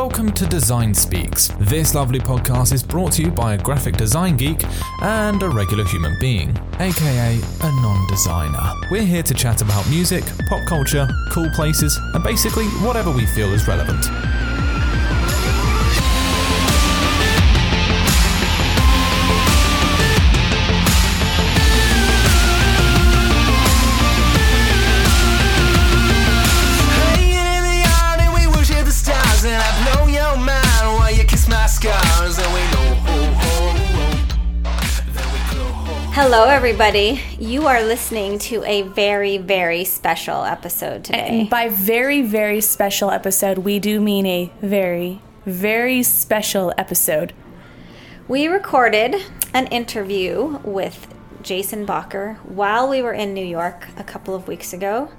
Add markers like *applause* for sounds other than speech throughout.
Welcome to Design Speaks. This lovely podcast is brought to you by a graphic design geek and a regular human being, aka a non designer. We're here to chat about music, pop culture, cool places, and basically whatever we feel is relevant. Hello, everybody. You are listening to a very, very special episode today. And by very, very special episode, we do mean a very, very special episode. We recorded an interview with Jason Bacher while we were in New York a couple of weeks ago.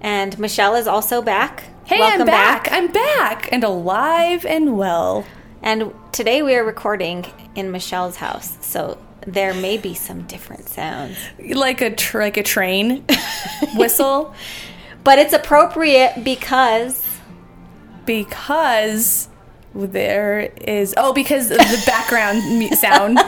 And Michelle is also back. Hey, Welcome I'm back. I'm back and alive and well. And today we are recording in Michelle's house. So there may be some different sounds. Like a tr- like a train *laughs* whistle But it's appropriate because because there is oh because of the background *laughs* sound.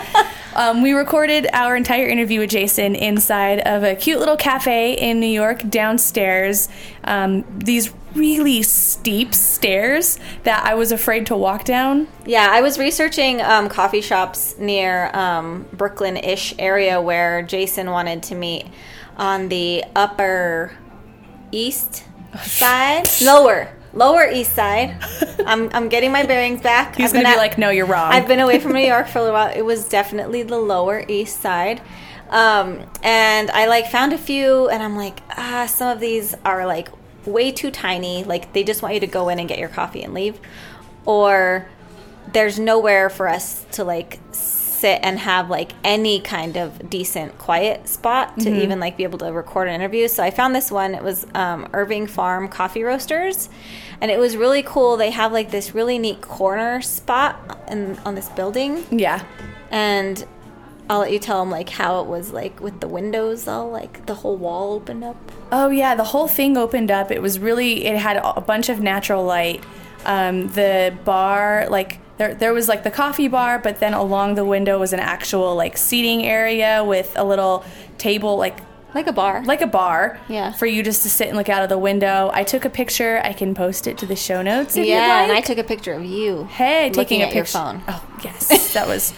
Um, we recorded our entire interview with Jason inside of a cute little cafe in New York downstairs. Um, these really steep stairs that I was afraid to walk down. Yeah, I was researching um, coffee shops near um, Brooklyn-ish area where Jason wanted to meet on the upper east side, lower, lower east side. I'm, I'm getting my bearings back. He's gonna been be at- like, "No, you're wrong." I've been away from New *laughs* York for a little while. It was definitely the lower east side. Um, and I like found a few and I'm like, ah, some of these are like way too tiny. Like they just want you to go in and get your coffee and leave. Or there's nowhere for us to like sit and have like any kind of decent quiet spot to even like be able to record an interview. So I found this one. It was um, Irving Farm Coffee Roasters, and it was really cool. They have like this really neat corner spot in, on this building, yeah. and I'll let you tell them like how it was like with the windows all like the whole wall opened up. Oh yeah, the whole thing opened up. It was really it had a bunch of natural light. Um, the bar like there there was like the coffee bar, but then along the window was an actual like seating area with a little table like Like a bar. like a bar Yeah. for you just to sit and look out of the window. I took a picture. I can post it to the show notes if yeah, you'd and I took a picture of you. Hey, taking a at your picture. phone. Oh yes, that was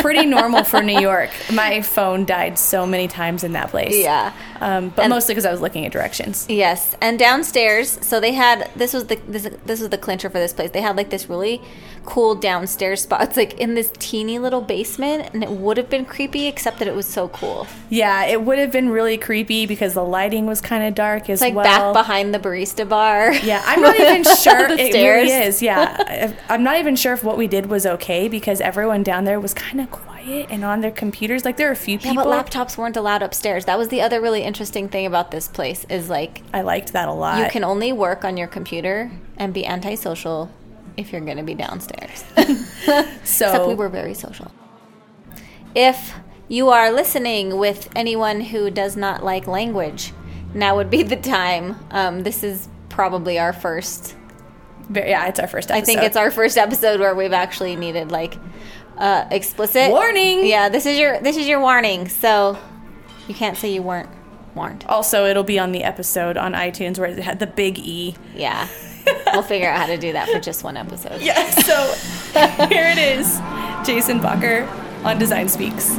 pretty normal for New York. My phone died so many times in that place. *laughs* Yeah. Um, but And- mostly because I was looking at directions. Yes, and downstairs, so they had this was the this this was the clincher for this place. They had like this really cool downstairs spot. It's like in this teeny little basement, and it would have been creepy except that it was so cool. Yeah, it would have been really creepy because the lighting was kind of dark as It's like well. back behind the barista bar. Yeah, I'm not even *laughs* sure it stairs. really is. Yeah, I'm not even sure if what we did was okay because everyone down there was kind of quiet and on their computers. Like there are a few Yeah, people. but laptops weren't allowed upstairs. That was the other really interesting thing about this place is like I liked that a lot. you can only work on your computer and be antisocial if you're going to be downstairs. *laughs* so Except we were very social. If you are listening with anyone who does not like language, now would be the time. Um, this is probably our first. yeah, it's our first. I think it's our first episode where we've actually needed like uh, explicit Warning! Yeah, this is your this is your warning. So you can't say you weren't warned. Also, it'll be on the episode on iTunes where it had the big E. Yeah, we'll figure out how to do that for just one episode. Yeah, so *laughs* here it is, Jason Bacher on Design Speaks.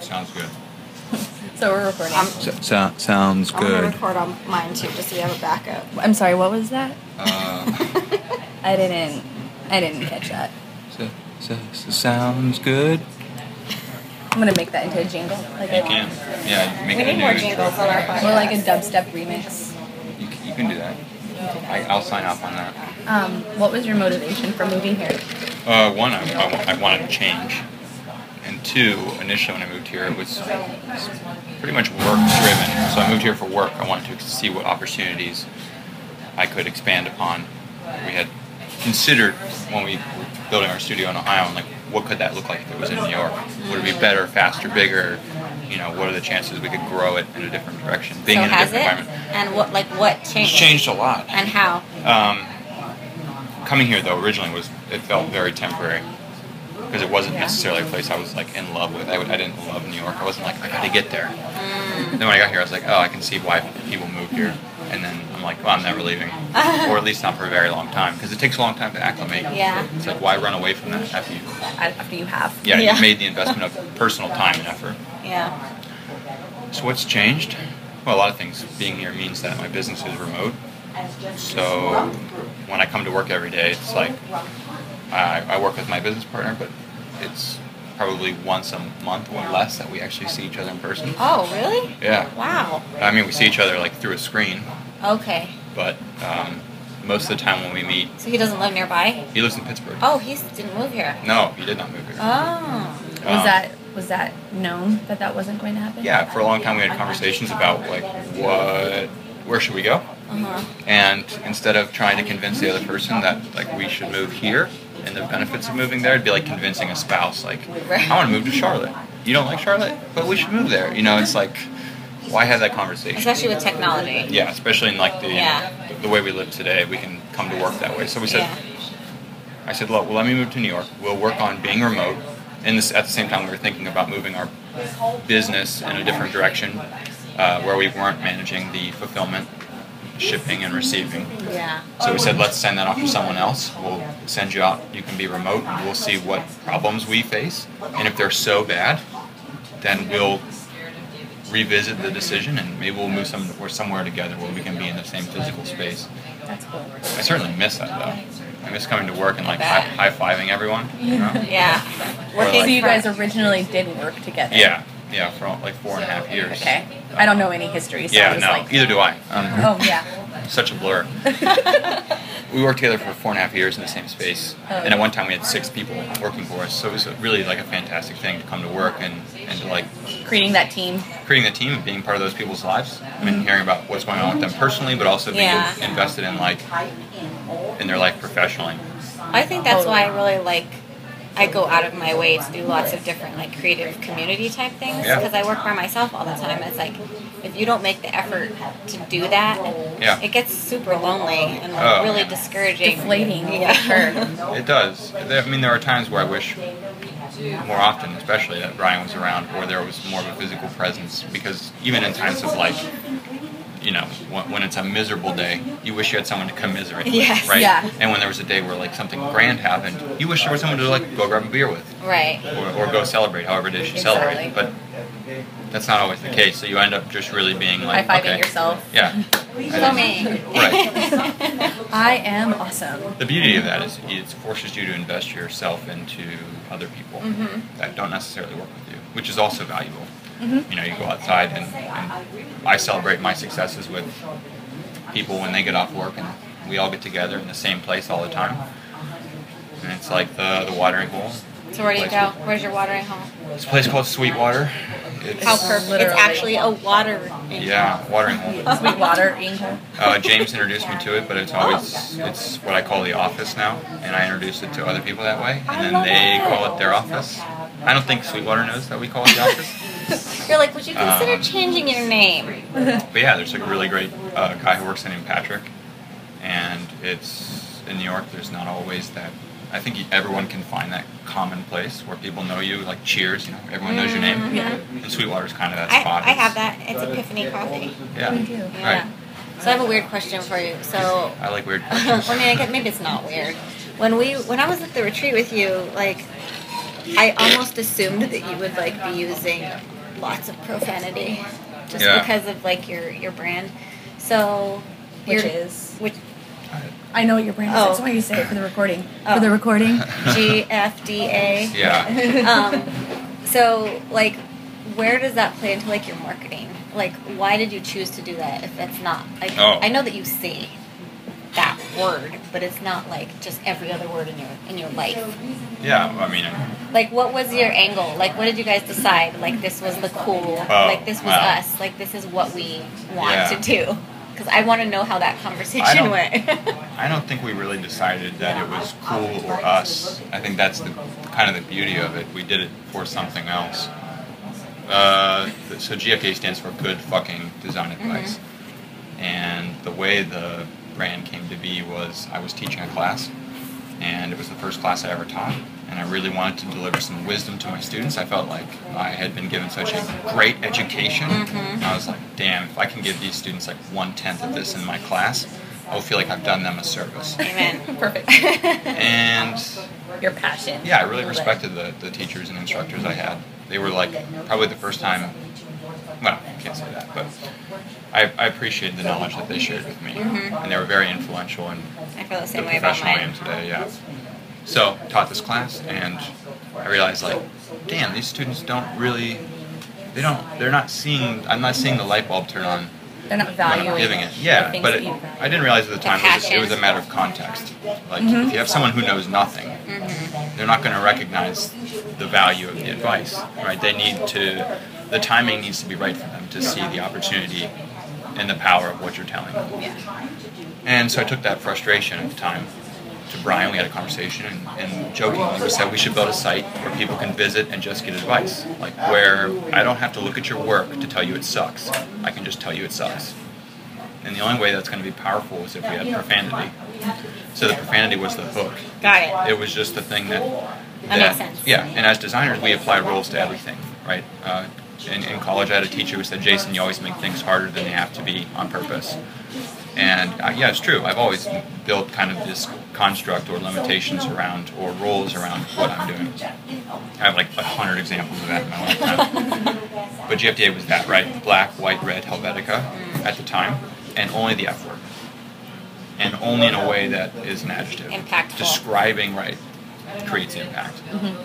Sounds good. So we're recording. S- so- sounds I'm good. I'm record on mine too, just so you have a backup. I'm sorry. What was that? Uh, *laughs* I didn't. I didn't catch that. so- so- so sounds good. I'm gonna make that into a jingle. Like You can. Yeah, make We it a need more jingles on our podcast. Or like a dubstep remix. You, can- you can do that. I, I'll sign off on that. Um, what was your motivation for moving here? Uh, one, I, I, I wanted to change. Two, initially when I moved here, it was, pretty much work driven. So I moved here for work. I wanted to see what opportunities I could expand upon. We had considered when we were building our studio in Ohio, and like what could that look like if it was in New York? Would it be better, faster, bigger? you know, what are the chances we could grow it in a different direction, being so in a different it? environment. And what like what changed? It's changed? changed a lot. And how? Um, coming here though originally was it felt very temporary because it wasn't necessarily a place I was like in love with. I, would, I didn't love New York. I wasn't like I got to get there. Then when I got here, I was like, oh, I can see why people move here. And then I'm like, well, I'm never leaving, *laughs* or at least not for a very long time, because it takes a long time to acclimate. Yeah. It's like why run away from that after you, After you have. yeah, Yeah. you made the investment of personal time and effort. Yeah. So what's changed? Well, a lot of things. Being here means that my business is remote. So when I come to work every day, it's like I, I work with my business partner, but it's probably once a month or less that we actually see each other in person. Oh, really? Yeah. Wow. I mean, we see each other like through a screen, Okay. but um, most of the time when we meet, So he doesn't live nearby? he lives in Pittsburgh. Oh, he didn't move here. No, he did not move here. Oh. Was Um, that was that known that that wasn't going to happen? Yeah, for a long time we had conversations about like what, where should we go? Uh-huh. And instead of trying to convince the other person that like we should move here and the benefits of moving there, it'd be like convincing a spouse like I want to move to Charlotte. You don't like Charlotte, but we should move there. You know, it's like why have that conversation? Especially with technology. Yeah, especially in like the Yeah. the, the way we live today, we can come to work that way. So we said, Yeah. I said, look, well, let me move to New York. We'll work on being remote. And this, at the same time, we were thinking about moving our business in a different direction, uh, where we weren't managing the fulfillment, shipping, and receiving. Yeah. So we said, let's send that off to someone else. We'll send you out. You can be remote. and We'll see what problems we face, and if they're so bad, then we'll revisit the decision, and maybe we'll move some or somewhere together where we can be in the same physical space. That's cool. I certainly miss that though. I miss coming to work and like high fiving everyone. You know? *laughs* Yeah. Or Working So you guys originally did work together. Yeah, yeah, for like four and a half years. Okay. I don't know any history, so Yeah, I no, like, either do I. Um, *laughs* oh yeah. *laughs* such a blur. *laughs* we worked together for four and a half years in the same space, and at one time we had six people working for us. So it was really like a fantastic thing to come to work and and to like Creating that team. creating the team and being part of those people's lives. I mean, hearing about what's going on with them personally, but also being Yeah. invested in like in their life professionally. I think that's why I really like. I go out of my way to do lots of different like creative community type things Yeah. because I work by myself all the time. It's like if you don't make the effort to do that, Yeah. it gets super lonely and like, Oh, really discouraging. Deflating. Yeah. Sure. It does. I mean, there are times where I wish more often, especially that Brian was around, or there was more of a physical presence. Because even in times of like, you know, when, when it's a miserable day, you wish you had someone to commiserate with, Yes. right? Yeah. And when there was a day where like something grand happened, you wish there was someone to like go grab a beer with, Right. or, or go celebrate, however it is you Exactly. celebrate. But that's not always the case. So you end up just really being like High fiving okay, yourself. yeah, me. right. *laughs* I am awesome. The beauty of that is it forces you to invest yourself into other people Mm-hmm. that don't necessarily work with you, which is also valuable. Mm-hmm. You know, you go outside and, and I celebrate my successes with people when they get off work and we all get together in the same place all the time. And it's like the, the watering hole. So where do you go? Where's your watering hole? It's a place called Sweetwater. It's, How perfect! Literally. It's actually a water. Yeah, watering hole. Sweet water, Ingle. Uh, James introduced me to it, but it's always it's what I call the office now, and I introduce it to other people that way, and then they call it their office. I don't think Sweetwater knows that we call it the office, *laughs* You're like, would you consider Um, changing your name? *laughs* but yeah, there's a really great uh, guy who works there named Patrick, and it's in New York. There's not always that. I think everyone can find that common place where people know you, like Cheers. You know, everyone knows your name. Mm-hmm. Yeah. And Sweetwater's kind of that I, spot. I have that. It's Epiphany Coffee. Yeah. We do. Yeah. Right. So I have a weird question for you. So *laughs* I like weird *laughs* I mean, I guess maybe it's not weird. When we, when I was at the retreat with you, like, I almost assumed that you would like be using lots of profanity, just Yeah. because of like your your brand. So, Which you're- is? which I know what your brand is. Oh. That's why you say it for the recording. Oh. For the recording. *laughs* G F D A. Yeah. Um, so like, where does that play into like your marketing? Like, why did you choose to do that if that's not like? Oh. I know that you say that word, but it's not like just every other word in your in your life. Yeah. I mean, Like, what was your angle? Like, what did you guys decide? Like, this was the cool. Oh, like, this was wow. us. Like, this is what we want Yeah. to do. Because I want to know how that conversation don't- went. *laughs* I don't think we really decided that it was cool or us. I think that's the kind of the beauty of it. We did it for something else. Uh, so GFDA stands for Good Fucking Design Advice. And the way the brand came to be was I was teaching a class, and it was the first class I ever taught. And I really wanted to deliver some wisdom to my students. I felt like I had been given such a great education. Mm-hmm. I was like, damn, if I can give these students like one tenth of this in my class, I'll feel like I've done them a service. Amen. *laughs* Perfect. And Your passion. yeah, I really respected the, the teachers and instructors I had. They were like probably the first time. Well, I can't say that, but I, I appreciated the knowledge that they shared with me, mm-hmm. and they were very influential in I feel the the same way about professional I am today. Yeah. So taught this class, and I realized like, damn, these students don't really. They don't. They're not seeing. I'm not seeing the light bulb turn on They're not when valuing I'm giving it. Yeah, but it. I didn't realize at the time it was, it was a matter of context. Like mm-hmm. if you have someone who knows nothing, mm-hmm. they're not going to recognize the value of the advice, right? They need to. The timing needs to be right for them to see the opportunity and the power of what you're telling them. And so I took that frustration at the time to Brian. We had a conversation, and, and jokingly we said we should build a site where people can visit and just get advice, like where I don't have to look at your work to tell you it sucks. I can just tell you it sucks. And the only way that's going to be powerful is if we had profanity. So the profanity was the hook. Got it. It was just the thing that. That makes sense. Yeah, and as designers, we apply rules to everything, right? Uh, in, in college, I had a teacher who said, "Jason, you always make things harder than they have to be on purpose." And uh, yeah, it's true. I've always built kind of this construct or limitations around or rules around what I'm doing. I have like a hundred examples of that in my lifetime. *laughs* but GFDA was that, right? Black, white, red, Helvetica at the time, and only the F word. And only in a way that is an adjective. Impactful. Describing right creates impact. You know,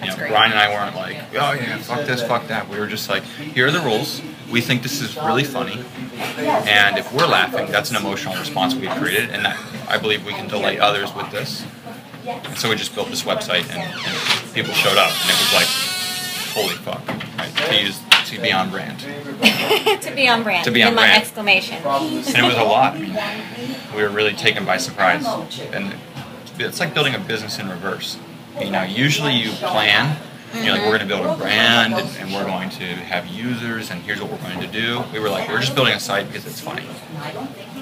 That's great. Brian and I weren't like, oh yeah, fuck this, fuck that. We were just like, here are the rules. We think this is really funny, and if we're laughing, that's an emotional response we've created, and that I believe we can delight others with this. And so we just built this website, and, and people showed up, and it was like, holy fuck, right? To use to be on brand, *laughs* to be on brand. To be on in my brand. exclamation. and it was a lot. I mean, we were really taken by surprise, and it's like building a business in reverse. You know, usually you plan. You're like, we're going to build a brand, and, and we're going to have users, and here's what we're going to do. We were like, we're just building a site because it's funny.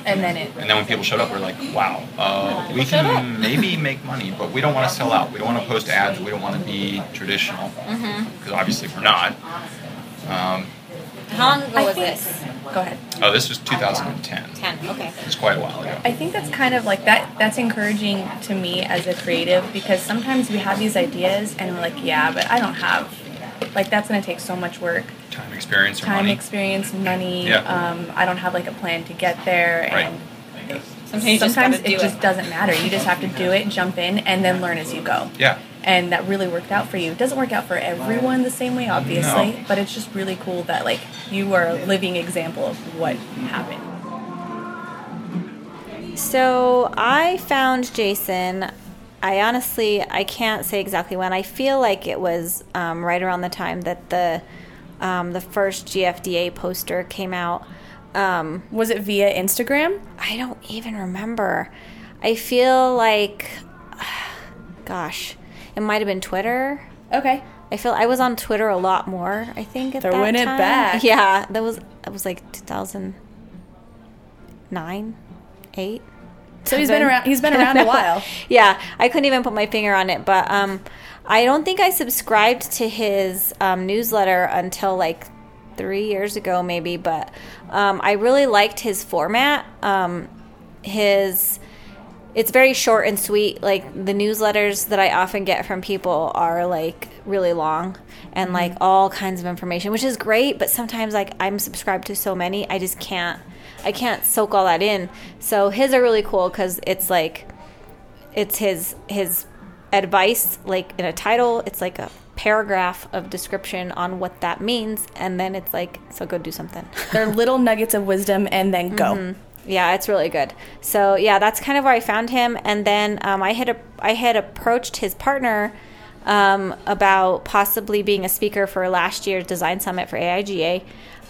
And then it. And then when people showed up, we're like, wow, uh, we can *laughs* maybe make money, but we don't want to sell out. We don't want to post ads. We don't want to be traditional because obviously we're not. Um, How long ago I was think- this? Go ahead. oh, this was 2010. Ten. Okay. It's quite a while ago. I think that's kind of like that. That's encouraging to me as a creative because sometimes we have these ideas and we're like, yeah, but I don't have. Like that's going to take so much work, Time, experience, or time, money. experience, money. Yeah. Um, I don't have like a plan to get there, Right. and Sometimes you just sometimes it just it. doesn't matter. You just have to do it, jump in, and then learn as you go. Yeah. And that really worked out for you. It doesn't work out for everyone the same way, obviously, No. but it's just really cool that like you are a living example of what happened. So I found Jason. I honestly I can't say exactly when. I feel like it was um, right around the time that the um, the first GFDA poster came out. Um, Was it via Instagram? I don't even remember. I feel like, *sighs* gosh, it might have been Twitter. Okay. I feel I was on Twitter a lot more. I think at Throwing it back. Yeah, that was that was like 2009, eight. So he's been around. He's been *laughs* around a while. yeah, I couldn't even put my finger on it, but um, I don't think I subscribed to his um, newsletter until like three years ago, maybe. But um, I really liked his format. Um, his it's very short and sweet. Like the newsletters that I often get from people are like really long and like mm-hmm. all kinds of information, which is great. But sometimes like I'm subscribed to so many, I just can't. I can't soak all that in. So his are really cool because it's like it's his his advice like in a title it's like a paragraph of description on what that means and then it's like so go do something They're little nuggets of wisdom, and then go. Mm-hmm. Yeah it's really good so yeah that's kind of where i found him and then um, i had a, i had approached his partner um, about possibly being a speaker for last year's design summit for aiga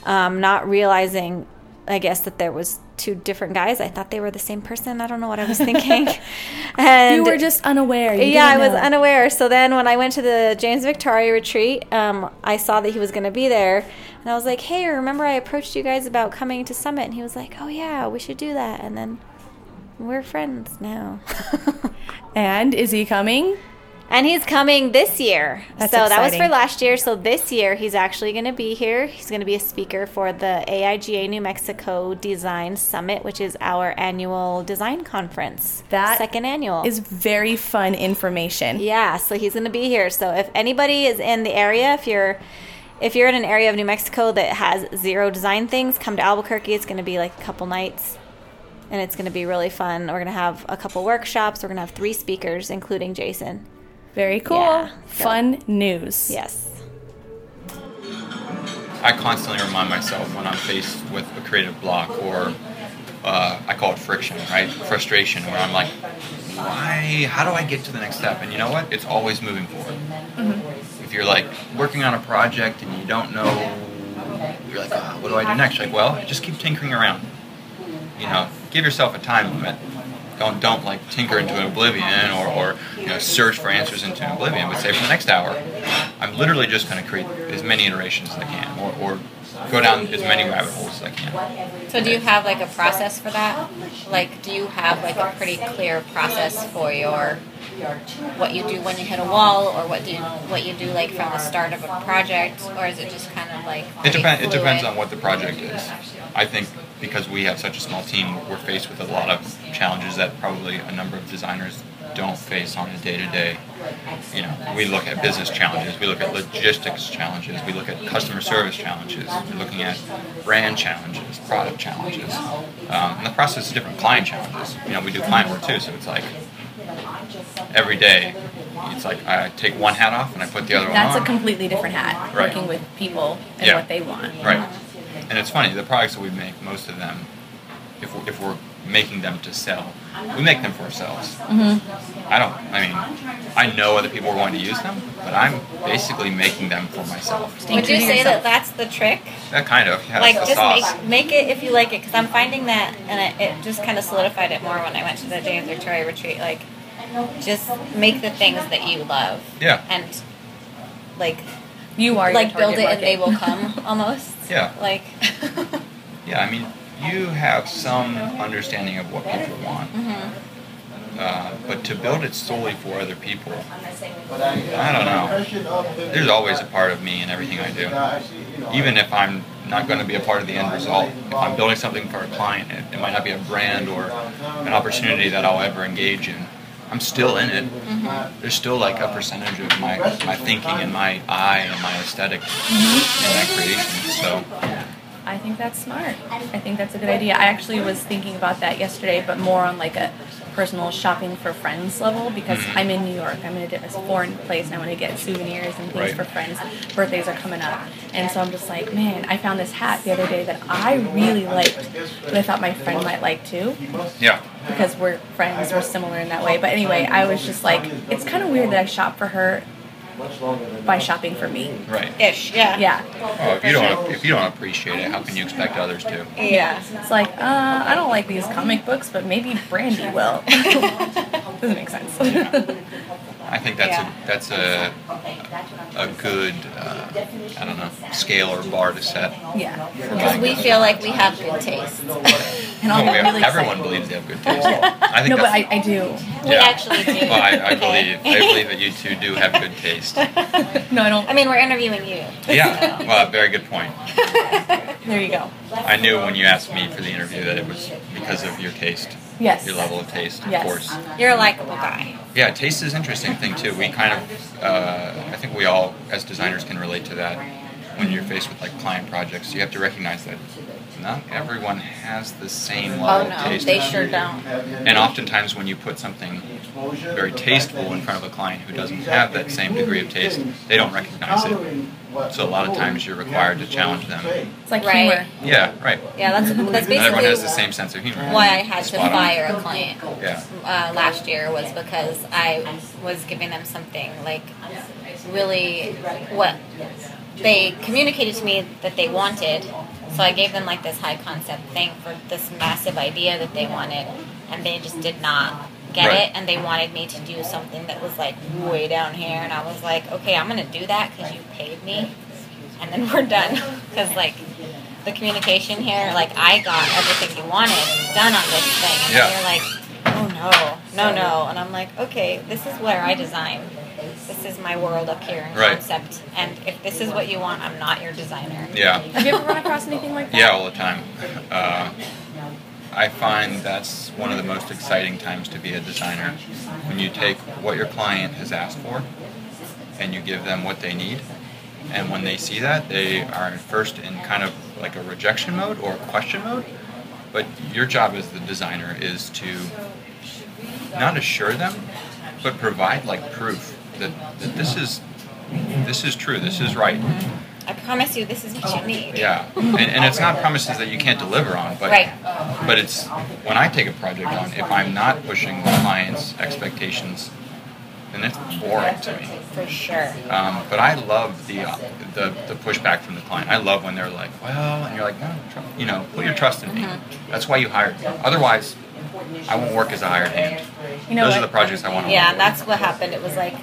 um, not realizing i guess that there was two different guys. I thought they were the same person. I don't know what I was thinking. *laughs* *laughs* and you were just unaware. You yeah, I was unaware. So then when I went to the James Victoria retreat, um, I saw that he was going to be there. And I was like, hey, remember I approached you guys about coming to Summit? And he was like, oh, yeah, we should do that. And then we're friends now. *laughs* And is he coming? and he's coming this year. That's so that was for last year. So this year, he's actually going to be here. He's going to be a speaker for the AIGA New Mexico Design Summit, which is our annual design conference. That second annual. Is very fun information. Yeah, so he's going to be here. So if anybody is in the area, if you're if you're in an area of New Mexico that has zero design things, come to Albuquerque. It's going to be like a couple nights. And it's going to be really fun. We're going to have a couple workshops. We're going to have three speakers, including Jason. Very cool. Yeah, so- Fun news. Yes. I constantly remind myself when I'm faced with a creative block or uh, I call it friction, right? Frustration, where I'm like, why? How do I get to the next step? And you know what? It's always moving forward. Mm-hmm. If you're like working on a project and you don't know, you're like, oh, what do I do next? You're like, well, just keep tinkering around. You know, give yourself a time limit. Don't don't like tinker into oblivion or, or you know search for answers into oblivion. But say for the next hour, I'm literally just going to create as many iterations as I can, or, or go down as many rabbit holes as I can. So do you have like a process for that? Like, do you have like a pretty clear process for your what you do when you hit a wall, or what do you, what you do like from the start of a project, or is it just kind of like It depends. It depends on what the project is. I think because we have such a small team, we're faced with a lot of challenges that probably a number of designers don't face on a day to day. You know, we look at business challenges, we look at logistics challenges, we look at customer service challenges, we're looking at brand challenges, product challenges, um, and the process is different. Client challenges. You know, we do client work too, so it's like every day. It's like I take one hat off and I put the other That's one on. That's a completely different hat. Right. Working with people and Yeah. what they want. Right. And it's funny, the products that we make, most of them, if we're, if we're making them to sell, we make them for ourselves. Mm-hmm. I don't, I mean, I know other people are going to use them, but I'm basically making them for myself. Would true you say that that's the trick? That kind of, yeah, like just sauce. make make it if you like it because I'm finding that and it, it just kind of solidified it more when I went to the James Victoria retreat. Like, just make the things that you love Yeah. and like You are like build target it and they will come *laughs* almost. Yeah. Like. *laughs* Yeah, I mean, you have some understanding of what people want. Uh, but to build it solely for other people, I don't know. There's always a part of me in everything I do. Even if I'm not going to be a part of the end result, if I'm building something for a client, it, it might not be a brand or an opportunity that I'll ever engage in. I'm still in it. There's still like a percentage of my, my thinking and my eye and my aesthetic in that creation. So, I think that's smart. I think that's a good idea. I actually was thinking about that yesterday, but more on like a personal shopping for friends level because Mm-hmm. I'm in New York. I'm in a, foreign place and I want to get souvenirs and things Right. for friends. Birthdays are coming up. And so I'm just like, man, I found this hat the other day that I really liked, but I thought my friend might like too yeah. because we're friends, we're similar in that way. But anyway, I was just like, it's kind of weird that I shop for her by shopping for me. Right. Ish, yeah. Yeah. Oh, if you don't if you don't appreciate it, how can you expect others to? Yeah. It's like, uh, I don't like these comic books, but maybe Brandy will. *laughs* Doesn't make sense. *laughs* I think that's Yeah. a that's a a good uh, I don't know scale or bar to set. yeah. Because we feel like we have good taste. *laughs* And I'll No, be we- really everyone excited. believes they have good taste. I think No, but I, I do. We actually do. Well, I, I believe I believe that you two do have good taste. *laughs* No, I don't. I mean, we're interviewing you. Yeah. Well, very good point. *laughs* There you go. I knew when you asked me for the interview that it was because of your taste. Yes. Your level of taste, of Yes. course. You're a likable guy. Yeah, taste is an interesting thing too. We kind of, uh, I think we all, as designers, can relate to that. When you're faced with like client projects, you have to recognize that not everyone has the same level Oh of no, taste. they sure don't. And oftentimes, when you put something very tasteful in front of a client who doesn't have that same degree of taste, they don't recognize it. So a lot of times, you're required to challenge them. It's like Right. humor. Yeah, right. Yeah, that's that's Not everyone has the basically same sense of humor. why I had to Spot on. fire a client Yeah. uh, last year was because I was giving them something like really what they communicated to me that they wanted, So I gave them like this high concept thing for this massive idea that they wanted, and they just did not get Right. it, and they wanted me to do something that was like way down here, and I was like, okay, I'm gonna do that because you paid me, and then *laughs* we're done. Because like the communication here, like I got everything you wanted done on this thing, and Yeah. you're like, oh no, no, no, and I'm like, okay, this is where I design. This is my world up here in Right. concept, and if this is what you want, I'm not your designer. Yeah. Have you ever run across anything like that? Yeah, all the time. Uh, I find that's one of the most exciting times to be a designer. When you take what your client has asked for and you give them what they need. And when they see that, they are first in kind of like a rejection mode or question mode. But your job as the designer is to not assure them, but provide like proof that, that this is this is true, this is right. I promise you, this is what you need. Yeah, and, and it's not promises that you can't deliver on, but Right. but it's when I take a project on, if I'm not pushing the client's expectations, then it's boring to me. For sure. Um, but I love the, uh, the the pushback from the client. I love when they're like, well, and you're like, no, you know, put your trust in me. Mm-hmm. That's why you hired me. Otherwise, I won't work as a hired hand. You know Those are the projects I want to do. Yeah, work and that's what happened. It was like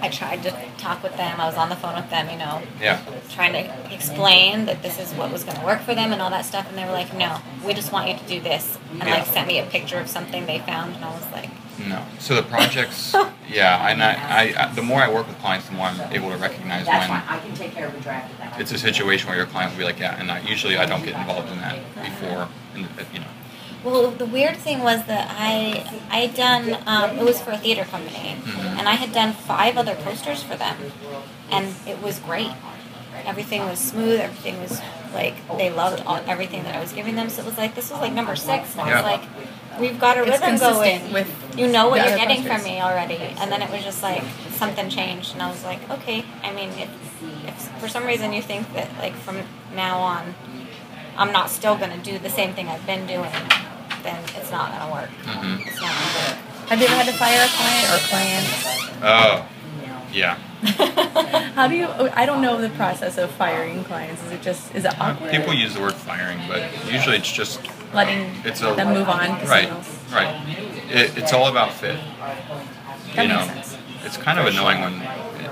I tried to talk with them. I was on the phone with them, you know. Yeah, trying to explain that this is what was going to work for them and all that stuff. And they were like, "No, we just want you to do this," and Yeah. like sent me a picture of something they found, and I was like, no. So the projects, *laughs* yeah, and I, I, I, the more I work with clients, the more I'm able to recognize That's when fine, I can take care of the draft that. it's a situation where your client will be like, yeah, and I, usually I don't get involved in that before, in the, you know. Well, the weird thing was that I I had done um, it was for a theater company, Mhm. and I had done five other posters for them, and it was great. Everything was smooth. Everything was like they loved all, everything that I was giving them. So it was like this was like number six, and I Yeah. was like, we've got a It's rhythm going. with you know what you're other getting from me already, and then it was just like something changed, and I was like, okay. I mean, if, if for some reason you think that like from now on, I'm not still gonna do the same thing I've been doing, then it's not gonna work. hmm It's not gonna work. Have you ever had to fire a client or clients? Oh, yeah. *laughs* How do you? I don't know the process of firing clients. Is it just? Is it awkward? People use the word firing, but usually it's just letting it's a them move on. Right, right. It, it's all about fit. That you know, sense. It's kind of annoying when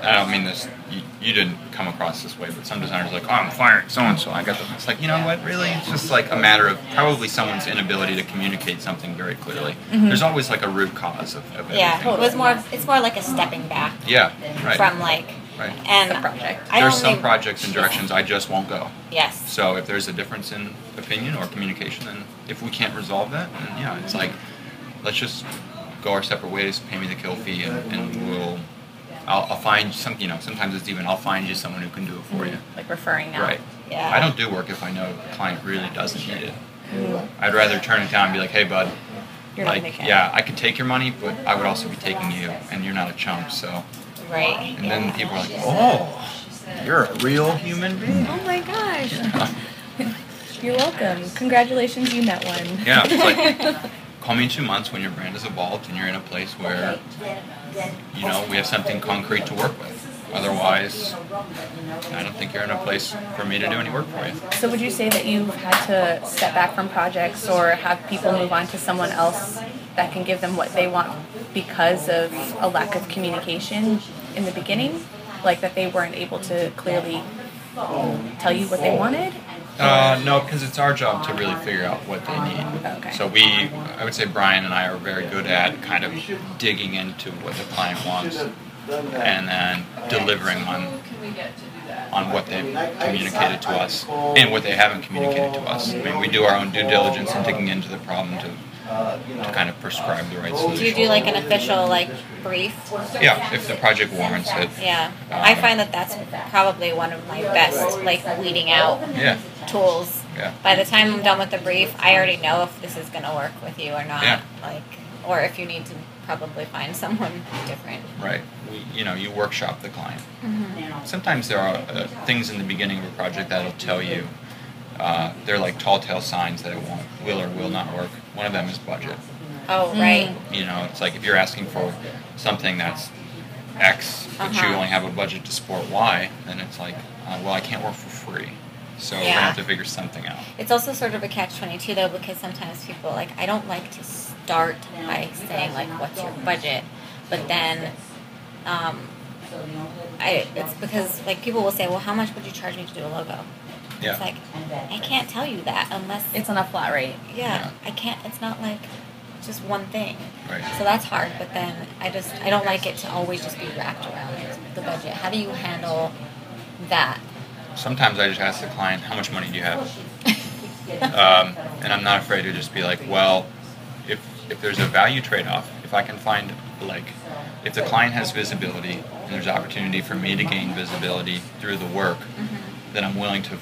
I don't mean this. You, you didn't come across this way, but some designers are like, oh, I'm firing so and so. I got them. It's like, you know what? Really, it's just like a matter of probably someone's inability to communicate something very clearly. Mm-hmm. There's always like a root cause of, of Yeah, everything. it was more. It's more like a stepping back Yeah, right. from like, right. and The project. I There's some projects and directions *laughs* I just won't go. Yes. So if there's a difference in opinion or communication, then if we can't resolve that, then yeah, it's like let's just go our separate ways, pay me the kill fee, and, and we'll I'll, I'll find some. You know, sometimes it's even I'll find you someone who can do it for you. Like referring now. Right. Yeah. I don't do work if I know the client really doesn't need it. I'd rather turn it down and be like, hey, bud. You're not like, making. yeah, I could take your money, but I would also be taking you, and you're not a chump. So, Right. and then people are like, oh, you're a real human being. Oh my gosh. *laughs* You're welcome. Congratulations, you met one. Yeah, it's like *laughs* call me in two months when your brand has evolved and you're in a place where you know we have something concrete to work with. Otherwise, I don't think you're in a place for me to do any work for you. So would you say that you've had to step back from projects or have people move on to someone else that can give them what they want because of a lack of communication in the beginning? Like that they weren't able to clearly tell you what they wanted? Uh, no, because it's our job to really figure out what they need. Okay. So we, I would say Brian and I are very good at kind of digging into what the client wants and then delivering on on what they've communicated to us and what they haven't communicated to us. I mean, we do our own due diligence and digging into the problem to, to kind of prescribe the right solution. Do you do like an official like brief? Yeah, if the project warrants it. Yeah. I find that that's probably one of my best like weeding out Yeah, tools. yeah. By the time I'm done with the brief, I already know if this is going to work with you or not. Yeah. Like, or if you need to probably find someone different. Right. We, you know, you workshop the client. Mm-hmm. Sometimes there are uh, things in the beginning of a project that'll tell you. Uh, they're like tall tale signs that it won't, will or will not work. One of them is budget. Oh, right. You know, it's like if you're asking for something that's X, but you Uh-huh. only have a budget to support Y, then it's like, uh, well, I can't work for free. So we Yeah. have to figure something out. It's also sort of a catch twenty two though because sometimes people like I don't like to start by saying like what's your budget, but then um, I it's because like people will say, well, how much would you charge me to do a logo? Yeah. It's like I can't tell you that unless It's on a flat rate. yeah, Yeah. I can't. It's not like just one thing. Right. So that's hard. But then I just I don't like it to always just be wrapped around the budget. How do you handle that? Sometimes I just ask the client, how much money do you have? *laughs* um, and I'm not afraid to just be like, well, if if there's a value trade-off, if I can find like, if the client has visibility and there's opportunity for me to gain visibility through the work, then I'm willing to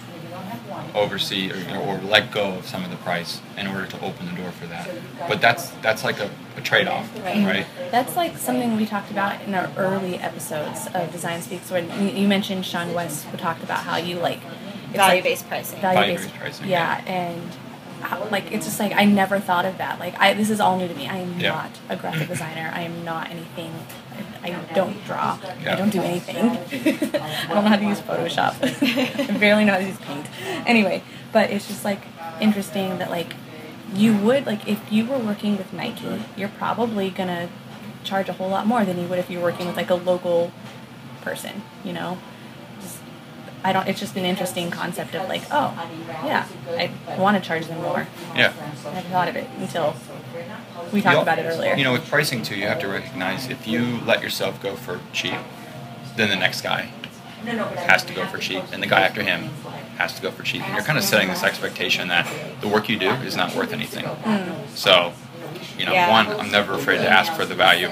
oversee or, or let go of some of the price in order to open the door for that. But that's that's like a, a trade-off, Right. right? That's like something we talked about in our early episodes of Design Speaks when you- you mentioned Sean West who talked about how you like it's Value like- based pricing. value-based Value-based pricing, Yeah, and how, like it's just like I never thought of that. Like I this is all new to me. I am Yeah. not a graphic designer. I am not anything. I, don't draw. Yeah. I don't do anything. *laughs* I don't know how to use Photoshop. *laughs* I barely know how to use Paint. Anyway, but it's just like interesting that like you would like if you were working with Nike, you're probably gonna charge a whole lot more than you would if you're working with like a local person. You know. Just, I don't. It's just an interesting concept of like, oh, yeah, I want to charge them more. Yeah. I never thought of it until we talked You- about it earlier. You know, with pricing too, you have to recognize if you let yourself go for cheap, then the next guy has to go for cheap, and the guy after him has to go for cheap. And you're kind of setting this expectation that the work you do is not worth anything. Mm. So, you know, Yeah. one, I'm never afraid to ask for the value,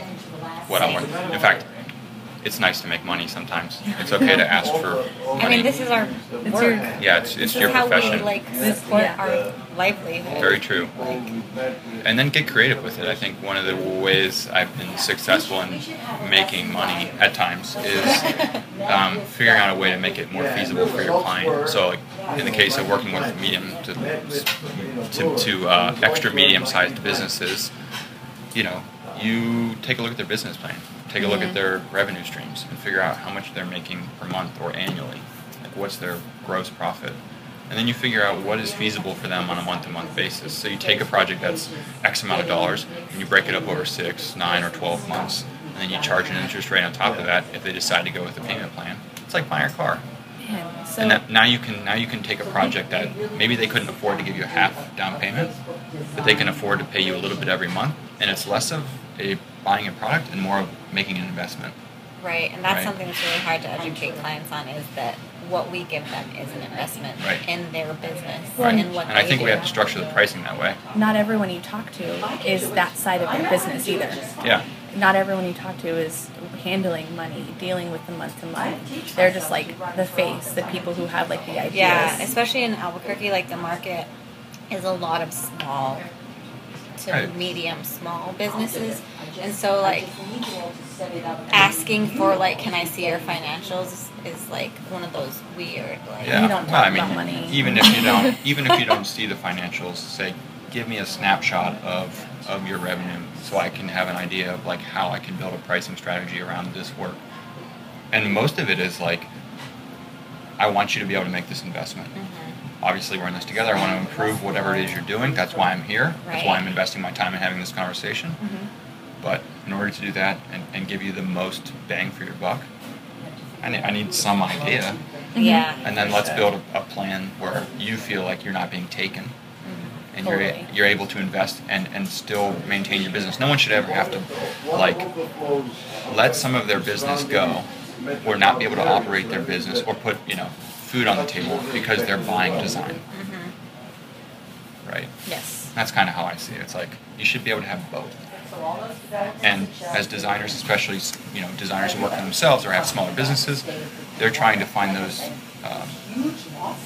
what I'm worth. In fact, it's nice to make money sometimes. It's okay to ask for money. I mean, this is our It's work. your- yeah, it's, it's this your is how profession. we like This- support yeah. our livelihood. Very true. And then get creative with it. I think one of the ways I've been successful in making money at times is um, figuring out a way to make it more feasible for your client. So, like in the case of working with medium to to, to uh, extra medium-sized businesses, you know, you take a look at their business plan, take a look at their revenue streams, and figure out how much they're making per month or annually. Like, what's their gross profit? And then you figure out what is feasible for them on a month-to-month basis. So you take a project that's X amount of dollars, and you break it up over six, nine, or twelve months, and then you charge an interest rate on top of that if they decide to go with a payment plan. It's like buying a car. Man, so And that, now you can now you can take a project that maybe they couldn't afford to give you a half down payment, but they can afford to pay you a little bit every month, and it's less of a buying a product and more of making an investment. Right, and that's Right. something that's really hard to educate clients on is that what we give them is an investment Right. in their business Well, and what And I think do. we have to structure the pricing that way. not everyone you talk to is that side of their business either. Yeah. Not everyone you talk to is handling money, dealing with the month to month. They're just like the face, the people who have like the ideas. Yeah, especially in Albuquerque, like the market is a lot of small to Right. medium small businesses, and so like asking for like, can I see your financials is like one of those weird like. Yeah. You don't Well, I mean, about money. Even if you don't, *laughs* even if you don't see the financials, say, give me a snapshot of of your revenue, so I can have an idea of like how I can build a pricing strategy around this work. And most of it is like, I want you to be able to make this investment. Mm-hmm. Obviously, we're in this together. I want to improve whatever it is you're doing. That's why I'm here. That's why I'm investing my time in having this conversation. Mm-hmm. But in order to do that and, and give you the most bang for your buck, I need, I need some idea. Mm-hmm. Yeah. And then let's build a, a plan where you feel like you're not being taken. Mm-hmm. And you're, you're able to invest and, and still maintain your business. No one should ever have to like let some of their business go or not be able to operate their business or put, you know, food on the table because they're buying design. Right? Yes. That's kind of how I see it. It's like you should be able to have both. And as designers, especially you know designers who work for themselves or have smaller businesses, they're trying to find those um,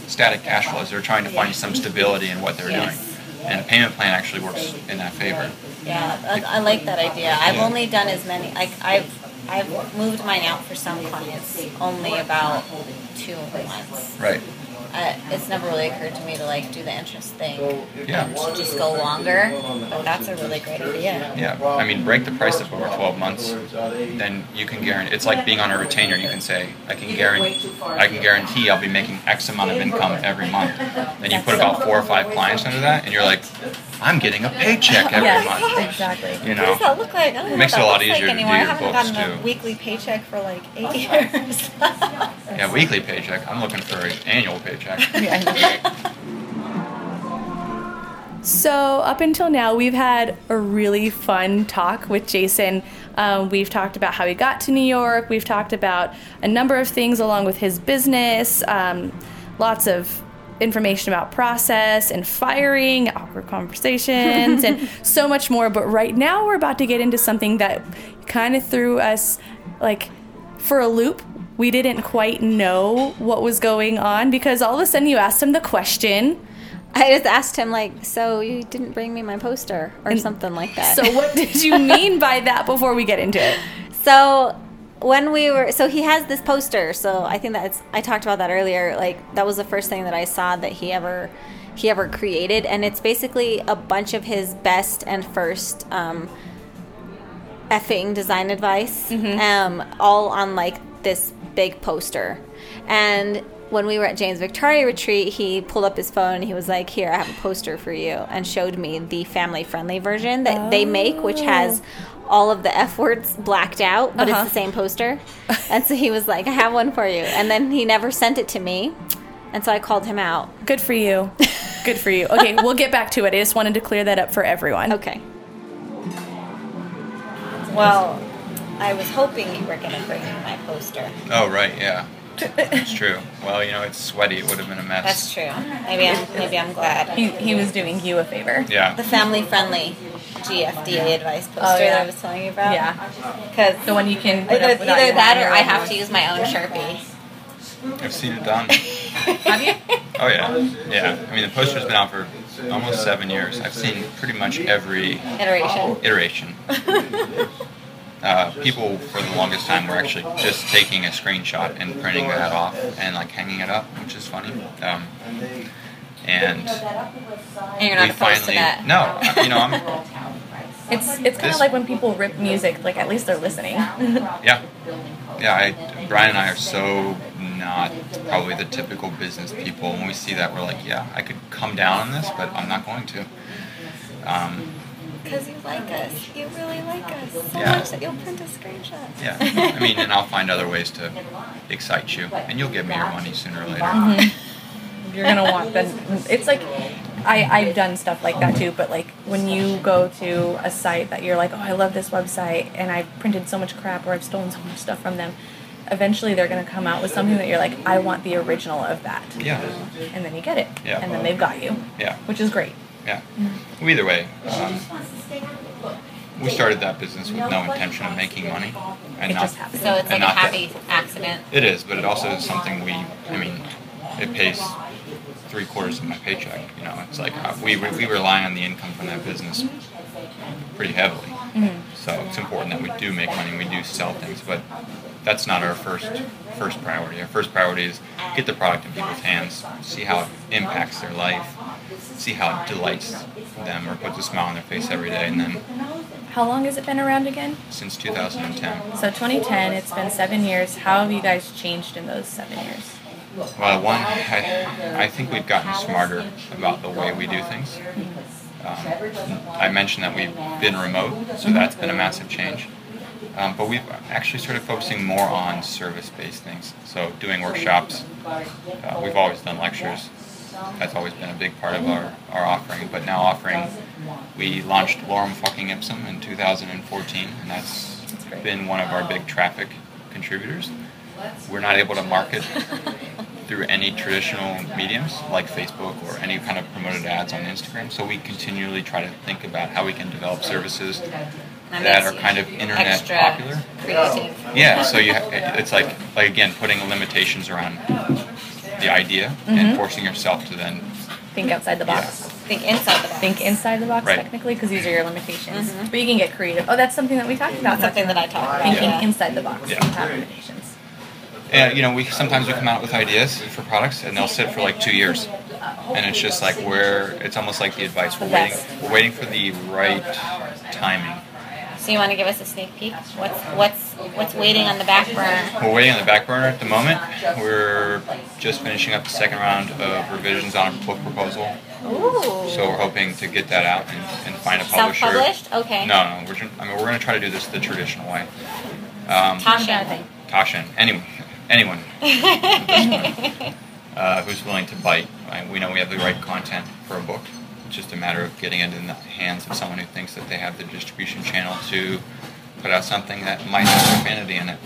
static cash flows. They're trying to find some stability in what they're Yes. doing, and a payment plan actually works in that favor. Yeah, I, I like that idea. I've Yeah. only done as many. Like I've I've moved mine out for some clients only about two months. Right. I, it's never really occurred to me to like do the interest thing. Yeah. To just go longer, but that's a really great idea. Yeah, I mean, break the price up over 12 months, then you can guarantee. It's like being on a retainer. You can say, I can guarantee, I can guarantee I'll be making X amount of income every month. *laughs* Then you put about four or five clients under that, and you're like, I'm getting a paycheck every Yes, month. *laughs* exactly. You What does know, that look like? I don't know Makes what it a lot easier like to do anymore. I your haven't books, gotten a too. weekly paycheck for like eight *laughs* years. yeah, weekly paycheck. I'm looking for an annual paycheck. *laughs* So, up until now, we've had a really fun talk with Jason. Um, we've talked about how he got to New York. We've talked about a number of things along with his business, um, lots of information about process and firing, awkward conversations, and *laughs* so much more. But right now, we're about to get into something that kind of threw us like for a loop. We didn't quite know what was going on because all of a sudden you asked him the question. I just asked him like, "So you didn't bring me my poster or something like that?" So what did you *laughs* mean by that before we get into it? So when we were, so he has this poster. So I think that's I talked about that earlier. Like that was the first thing that I saw that he ever he ever created, and it's basically a bunch of his best and first um, effing design advice, um, all on like this big poster. And when we were at James Victoria Retreat, he pulled up his phone and he was like, Here, I have a poster for you, and showed me the family friendly version that they make, which has all of the F words blacked out, but Uh-huh. it's the same poster. *laughs* and so he was like, I have one for you. And then he never sent it to me. And so I called him out. Good for you. Good for you. Okay, we'll get back to it. I just wanted to clear that up for everyone. *laughs* Okay. well, I was hoping you were going to bring me my poster. Oh, right, yeah. It's true. Well, you know, it's sweaty. It would have been a mess. That's true. Maybe I'm maybe I'm glad. He, he was doing you a favor. Yeah. The family friendly GFDA advice oh, poster Oh, yeah. that I was telling you about. Yeah. Because The one you can put either, up either your that or I have to use my own Sharpie. I've seen it done. Have you? Oh yeah, yeah. I mean, the poster's been out for almost seven years. I've seen pretty much every Iteration. iteration. *laughs* Uh, people for the longest time were actually just taking a screenshot and printing that off and like hanging it up, which is funny. Um, and And you're not we opposed finally to that. no, you know, I'm It's it's kind of like when people rip music. Like at least they're listening. *laughs* yeah, yeah. I, Brian and I are so not probably the typical business people. When we see that, we're like, yeah, I could come down on this, but I'm not going to. Um, Because you like us. You really like us so Yeah. much that you'll print a screenshot. Yeah, I mean, and I'll find other ways to excite you, and you'll give me your money sooner or later. Mm-hmm. *laughs* You're gonna want the. It's like I I've done stuff like that too. But like when you go to a site that you're like, oh, I love this website, and I've printed so much crap or I've stolen so much stuff from them. Eventually, they're gonna come out with something that you're like, I want the original of that. Yeah, And then you get it. Yeah. And then they've got you. yeah, Which is great. Yeah. Well, either way, um, we started that business with no intention of making money, and It not. just happened. So it's like and a not that- happy accident. It is, but it also is something we. I mean, it pays three quarters of my paycheck. You know, it's like uh, we we rely on the income from that business pretty heavily. So it's important that we do make money. We do sell things, but that's not our first first priority. Our first priority is get the product in people's hands, see how it impacts their life, see how it delights them or puts a smile on their face every day. And then How long has it been around again? since 2010, So 2010. It's been seven years. How have you guys changed in those seven years? Well, one, I, I think we've gotten smarter about the way we do things. Um, I mentioned that we've been remote, so that's been a massive change. Um, but we've actually started focusing more on service-based things. So doing workshops. Uh, we've always done lectures. That's always been a big part of our, our offering. But now offering, we launched Lorem Fucking Ipsum in 2014, and that's been one of our big traffic contributors. We're not able to market through any traditional mediums like Facebook or any kind of promoted ads on Instagram. So we continually try to think about how we can develop services That that are kind of internet popular. creative. Yeah, so you ha- it's like like again putting limitations around the idea and mm-hmm. forcing yourself to then Think outside the box. Think inside the box. Think inside the box Right. technically because these are your limitations. Mm-hmm. But you can get creative. Oh, that's something that we talked about. Something that I talk about. Thinking Yeah. inside the box. Yeah. You limitations. And you know, we sometimes we come out with ideas for products, and they'll sit for like two years, and it's just like we're. It's almost like the advice. We're waiting. We're waiting for the right timing. So you want to give us a sneak peek? What's what's what's waiting on the back burner? We're waiting on the back burner at the moment. We're just finishing up the second round of revisions on a book proposal, Ooh. so we're hoping to get that out and, and find a publisher. Self-published? Okay. No, no. We're. I mean, we're going to try to do this the traditional way. Um, Tasha. Tasha, anyone, anyone *laughs* uh, who's willing to bite. We know we have the right content for a book. It's just a matter of getting it in the hands of someone who thinks that they have the distribution channel to put out something that might have profanity in it.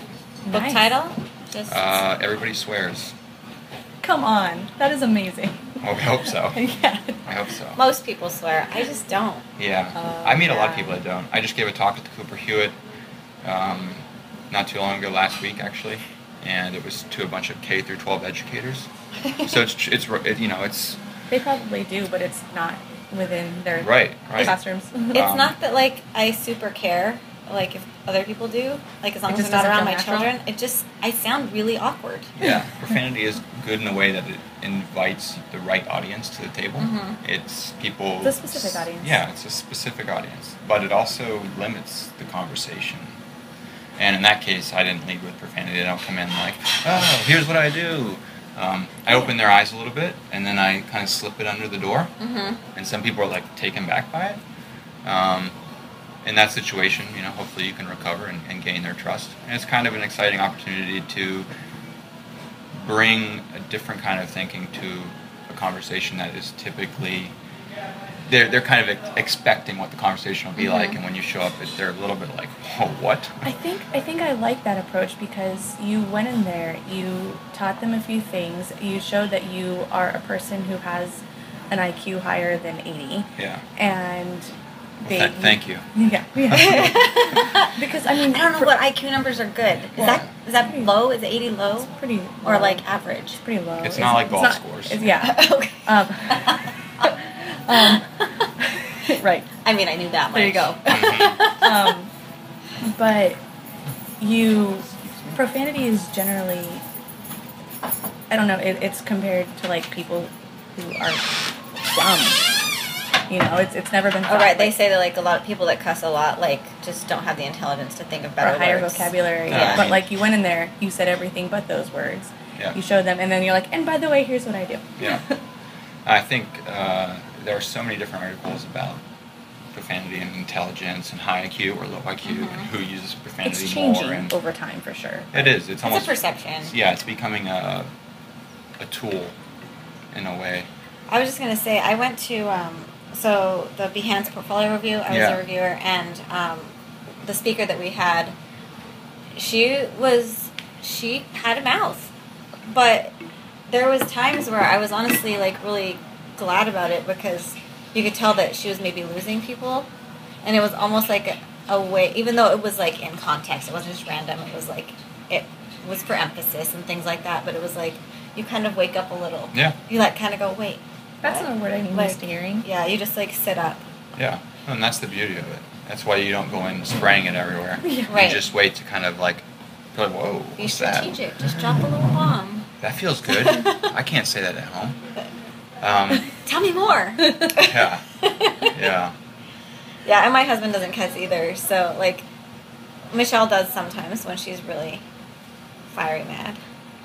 Book Nice. title? Just Uh, everybody swears. Come on, that is amazing. Well, we hope so. *laughs* yeah. I hope so. most people swear. I just don't. Yeah, Oh, I meet a lot of people that don't. I just gave a talk at the Cooper Hewitt um, not too long ago, last week actually, and it was to a bunch of K through 12 educators. *laughs* so it's it's it, you know it's They probably do, but it's not within their right right. classrooms. It's Um, not that like I super care. Like if other people do, like as long as just they're not around my natural? children, it just I sound really awkward. Yeah, *laughs* profanity is good in a way that it invites the right audience to the table. It's people. It's a specific audience. Yeah, it's a specific audience, but it also limits the conversation. And in that case, I didn't lead with profanity. I don't come in like, oh, here's what I do. Um, I open their eyes a little bit, and then I kind of slip it under the door. Mm-hmm. And some people are like taken back by it. Um, in that situation, you know, hopefully you can recover and, and gain their trust. And it's kind of an exciting opportunity to bring a different kind of thinking to a conversation that is typically they're, they're kind of expecting what the conversation will be like and when you show up they're a little bit like *laughs* oh what I think I think I like that approach because you went in there, you taught them a few things, you showed that you are a person who has an IQ higher than 80 yeah and they Th- thank you *laughs* Yeah. yeah. *laughs* because I mean I don't know what IQ numbers are good. Is Well, that is that low? Is eighty low it's pretty or like average? pretty low. It's not like golf scores. it's- yeah. okay. Um, um, *laughs* right. I mean, I knew that. There you go. *laughs* um, but you profanity is generally I don't know. It, it's compared to like people who are dumb. You know, it's it's never been. Oh, thought, right. They say that like a lot of people that cuss a lot like just don't have the intelligence to think of or better higher words. vocabulary. Yeah. But like you went in there, you said everything but those words. Yeah. You showed them, and then you're like, and by the way, here's what I do. yeah *laughs* i think uh, there are so many different articles about profanity and intelligence and high iq or low iq and who uses profanity It's more changing and over time for sure. it is it's It's almost a perception. yeah it's becoming a, a tool in a way I was just gonna say I went to um, so the Behance portfolio review. I was Yeah. a reviewer, and um, the speaker that we had, she was she had a mouth, but there was times where I was honestly like really glad about it because you could tell that she was maybe losing people, and it was almost like a, a way, even though it was like in context, it wasn't just random. It was like it was for emphasis and things like that. But it was like you kind of wake up a little. yeah You like kind of go, wait. That's what?" not a word I'm Like, used to hearing. Yeah, you just like sit up. Yeah, and that's the beauty of it. That's why you don't go in spraying it everywhere. *laughs* yeah. Right. You just wait to kind of like, be like whoa, Be what's that? strategic. Just drop a little bomb. That feels good. *laughs* I can't say that at home. *laughs* Um, *laughs* Tell me more. yeah, yeah, yeah, and my husband doesn't cuss either. So like, Michelle does sometimes when she's really fiery mad.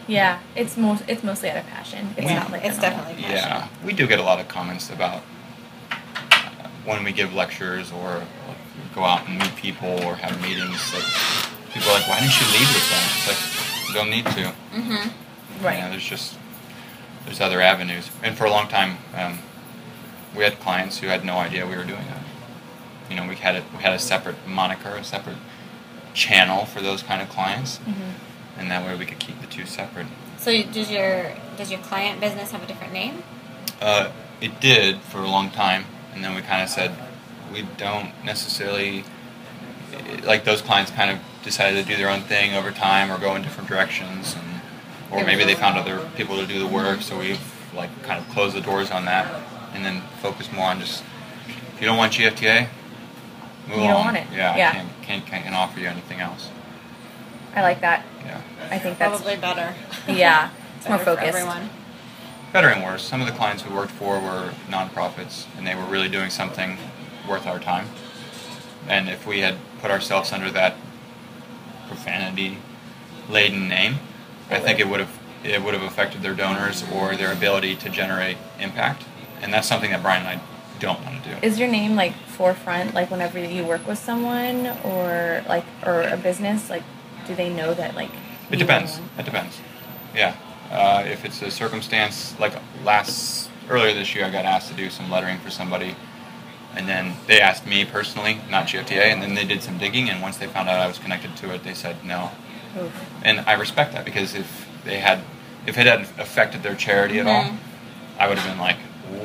Yeah, it's most it's mostly out of passion. It's We- not like it's definitely passion. yeah. We do get a lot of comments about uh, when we give lectures or go out and meet people or have meetings. Like people are like, why didn't you lead with that? It's like you don't need to. Mm-hmm. right. Yeah, there's just there's other avenues, and for a long time, um, we had clients who had no idea we were doing that. You know, we had a, we had a separate moniker, a separate channel for those kind of clients, Mm-hmm. and that way we could keep the two separate. So does your does your client business have a different name? Uh, it did for a long time, and then we kind of said we don't necessarily like those clients. Kind of decided to do their own thing over time, or go in different directions, and or maybe they found other people to do the work. So we've like kind of closed the doors on that, and then focus more on just if you don't want GFDA, move You don't on. want it. Yeah, Yeah. I can't, can't can't offer you anything else. I like that. Yeah. I think that's Probably better. yeah. *laughs* It's more Better for focused. everyone. Better and worse. Some of the clients we worked for were nonprofits, and they were really doing something worth our time. And if we had put ourselves under that profanity-laden name, I think it would have it would have affected their donors or their ability to generate impact. And that's something that Brian and I don't want to do. Is your name like forefront like whenever you work with someone or like or a business like do they know that like It depends. It depends. Yeah. Uh, if it's a circumstance like last earlier this year, I got asked to do some lettering for somebody, and then they asked me personally, not GFDA, and then they did some digging, and once they found out I was connected to it, they said no. Oof. And I respect that because if they had, if it had affected their charity at all, I would have been like,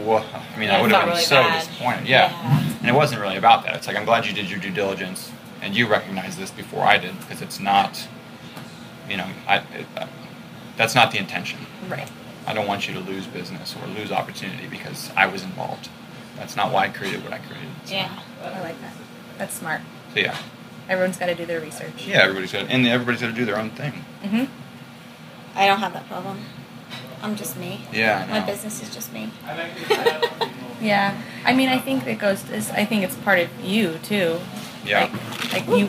whoa. I mean, I would have been really so bad. disappointed. Yeah. Yeah. And it wasn't really about that. It's like, I'm glad you did your due diligence and you recognized this before I did because it's not, you know, I, it, uh, that's not the intention. Right. I don't want you to lose business or lose opportunity because I was involved. That's not why I created what I created. So, Yeah. I like that. That's smart. So yeah, Everyone's got to do their research. yeah, everybody's got, and everybody's got to do their own thing. Mm-hmm. I don't have that problem. I'm just me. Yeah, I My business is just me. *laughs* Yeah. I mean, I think it goes. Is I think it's part of you too. Yeah. Like, like you.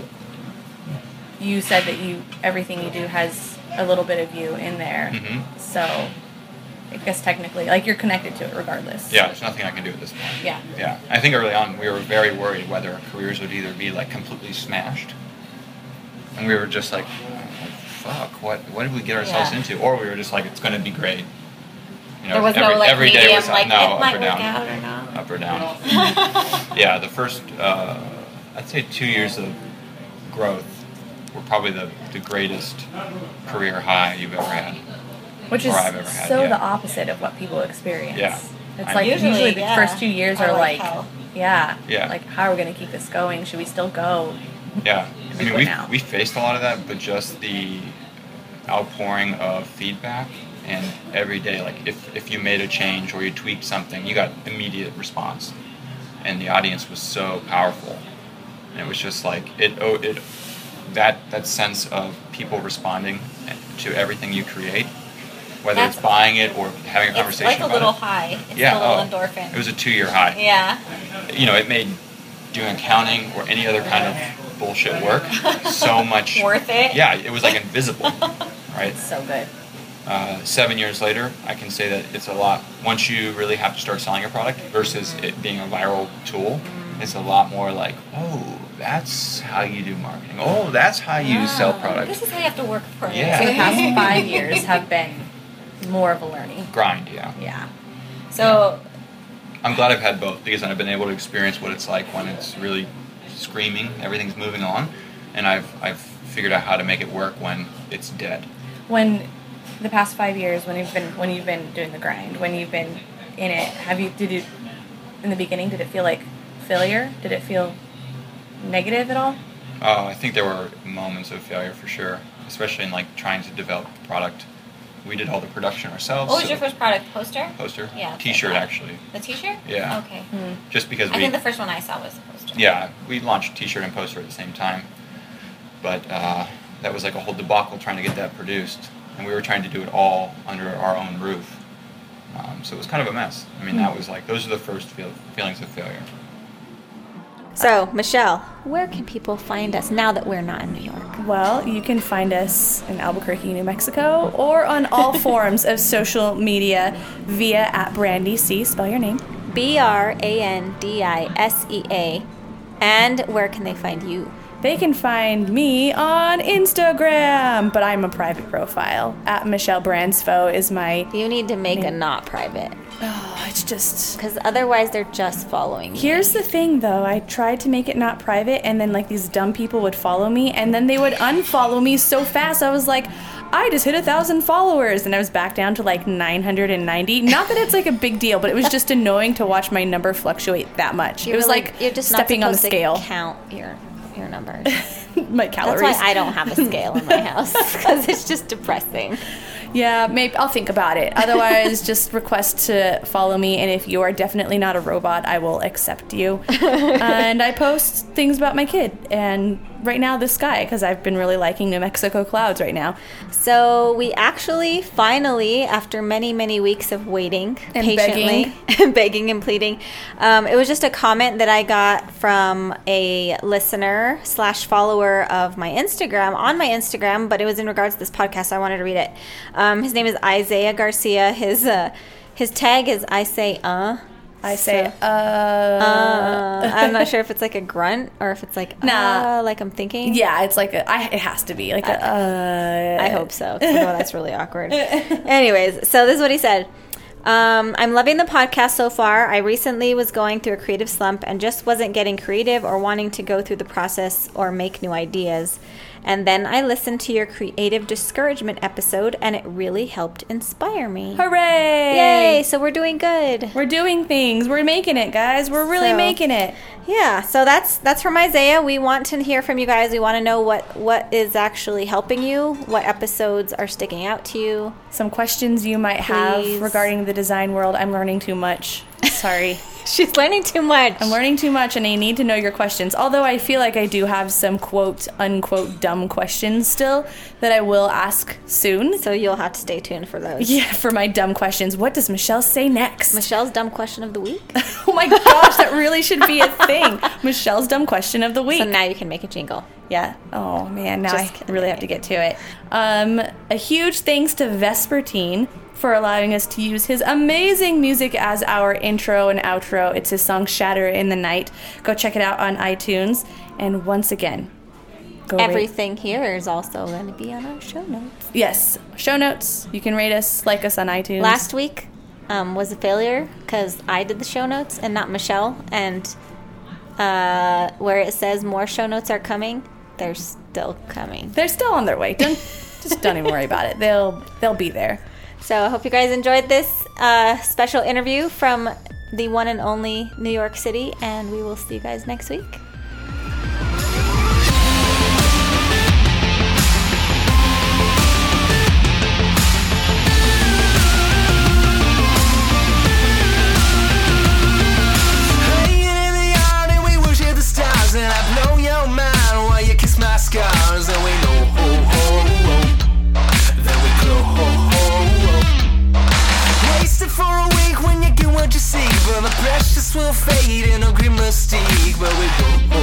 You said that you everything you do has a little bit of you in there. Mhm. So, I guess technically, like you're connected to it regardless. Yeah, there's nothing I can do at this point. Yeah. Yeah, I think early on we were very worried whether our careers would either be like completely smashed, and we were just like, "Fuck, what what did we get ourselves Yeah. into?" Or we were just like, "It's going to be great." You know, there was every, no like every day medium, was like no up or down, or not. up or down. yeah, the first uh, I'd say two years of growth were probably the the greatest career high you've ever had. Which is I've ever had, so yeah. the opposite of what people experience. Yeah. It's I- like Usually, usually, the yeah. first two years Are are like like, yeah, Yeah. like how are we gonna keep this going? Should we still go? Yeah, *laughs* I mean, we now. we faced a lot of that, but just the outpouring of feedback and every day, like if if you made a change or you tweaked something, you got immediate response, and the audience was so powerful, and it was just like it oh it that that sense of people responding to everything you create, whether it's buying it or having a It's conversation like a about little it. high. It's yeah, a little oh, endorphin. It was a two-year high yeah. you know, it made doing accounting or any other kind of bullshit work so *laughs* much Worth it? Yeah, it was like invisible, *laughs* right? It's so good. Uh, seven years later, I can say that it's a lot. Once you really have to start selling a product versus it being a viral tool, it's a lot more like, oh, that's how you do marketing. Oh, that's how you sell products. This is how you have to work for Yeah. So the past *laughs* five years have been more of a learning. Grind, yeah. Yeah. So I'm glad I've had both because I've been able to experience what it's like when it's really screaming, everything's moving on, and I've I've figured out how to make it work when it's dead. When the past five years, when you've been when you've been doing the grind, when you've been in it, have you did you in the beginning? Did it feel like failure? Did it feel negative at all? Oh, I think there were moments of failure for sure, especially in like trying to develop the product. We did all the production ourselves. what was so- your first product? Poster? poster? Yeah. T-shirt yeah. actually. The T-shirt? Yeah. Okay. Just because we, I think the first one I saw was the poster. yeah we launched T-shirt and poster at the same time, but uh, that was like a whole debacle trying to get that produced, and we were trying to do it all under our own roof. Um, so it was kind of a mess. I mean, that was like those are the first feel, feelings of failure. So, uh, Michelle, where can people find us now that we're not in New York? Well, you can find us in Albuquerque, New Mexico, or on all *laughs* forms of social media via at Brandisea. Spell your name. B R A N D I S E A. And where can they find you? They can find me on Instagram, but I'm a private profile. At Michelle Bransfo is my. You need to make a not private. Oh, it's just. Because otherwise, they're just following you. Here's the thing though, I tried to make it not private, and then like these dumb people would follow me, and then they would unfollow me so fast. I was like, I just hit a thousand followers, and I was back down to like 990. Not that it's like a big deal, but it was just *laughs* annoying to watch my number fluctuate that much. You're it was really- like you're just stepping on the scale. count your your numbers. *laughs* my calories. That's why I don't have a *laughs* scale in my house because it's just depressing. Yeah, maybe I'll think about it. Otherwise, just request to follow me, and if you are definitely not a robot, I will accept you. *laughs* and I post things about my kid, and right now the sky because I've been really liking New Mexico clouds right now. So we actually finally, after many many weeks of waiting And patiently, begging, *laughs* begging and pleading, um, it was just a comment that I got from a listener slash follower of my Instagram on my Instagram, but it was in regards to this podcast. So I wanted to read it. Um, his name is Isaiah Garcia. His uh, his tag is I say uh. I say, So- uh, Uh, I'm not *laughs* sure if it's like a grunt or if it's like Nah. uh, like I'm thinking. yeah, it's like a, I, it has to be like a, uh, I hope so. *laughs* I know that's really awkward. *laughs* Anyways, so this is what he said. Um, I'm loving the podcast so far. I recently was going through a creative slump and just wasn't getting creative or wanting to go through the process or make new ideas. And then I listened to your creative discouragement episode and it really helped inspire me. Hooray! Yay! So we're doing good. We're doing things. We're making it, guys. We're really So- making it. Yeah, so that's that's from Isaiah. We want to hear from you guys. We want to know what what is actually helping you, what episodes are sticking out to you. Some questions you might Please. have regarding the design world. I'm learning too much. Sorry. *laughs* She's learning too much. I'm learning too much and I need to know your questions. Although I feel like I do have some quote unquote dumb questions still that I will ask soon. So you'll have to stay tuned for those. Yeah, for my dumb questions. What does Michelle say next? Michelle's dumb question of the week. *laughs* oh my gosh, that really should be a thing. *laughs* Michelle's dumb question of the week. so now you can make a jingle. Yeah. Oh man, now Just I kidding. really have to get to it. Um, a huge thanks to Vespertine for allowing us to use his amazing music as our intro and outro. It's his song "Shatter in the Night." Go check it out on iTunes. And once again, go rate- Everything here is also going to be on our show notes. Yes, show notes. You can rate us, like us on iTunes. Last week um, was a failure because I did the show notes and not Michelle. And uh, where it says more show notes are coming, they're still coming. they're still on their way. Don't just don't even worry about it. They'll they'll be there. So I hope you guys enjoyed this uh, special interview from the one and only New York City. And we will see you guys next week. Precious will fade in a grim mystique, but we both.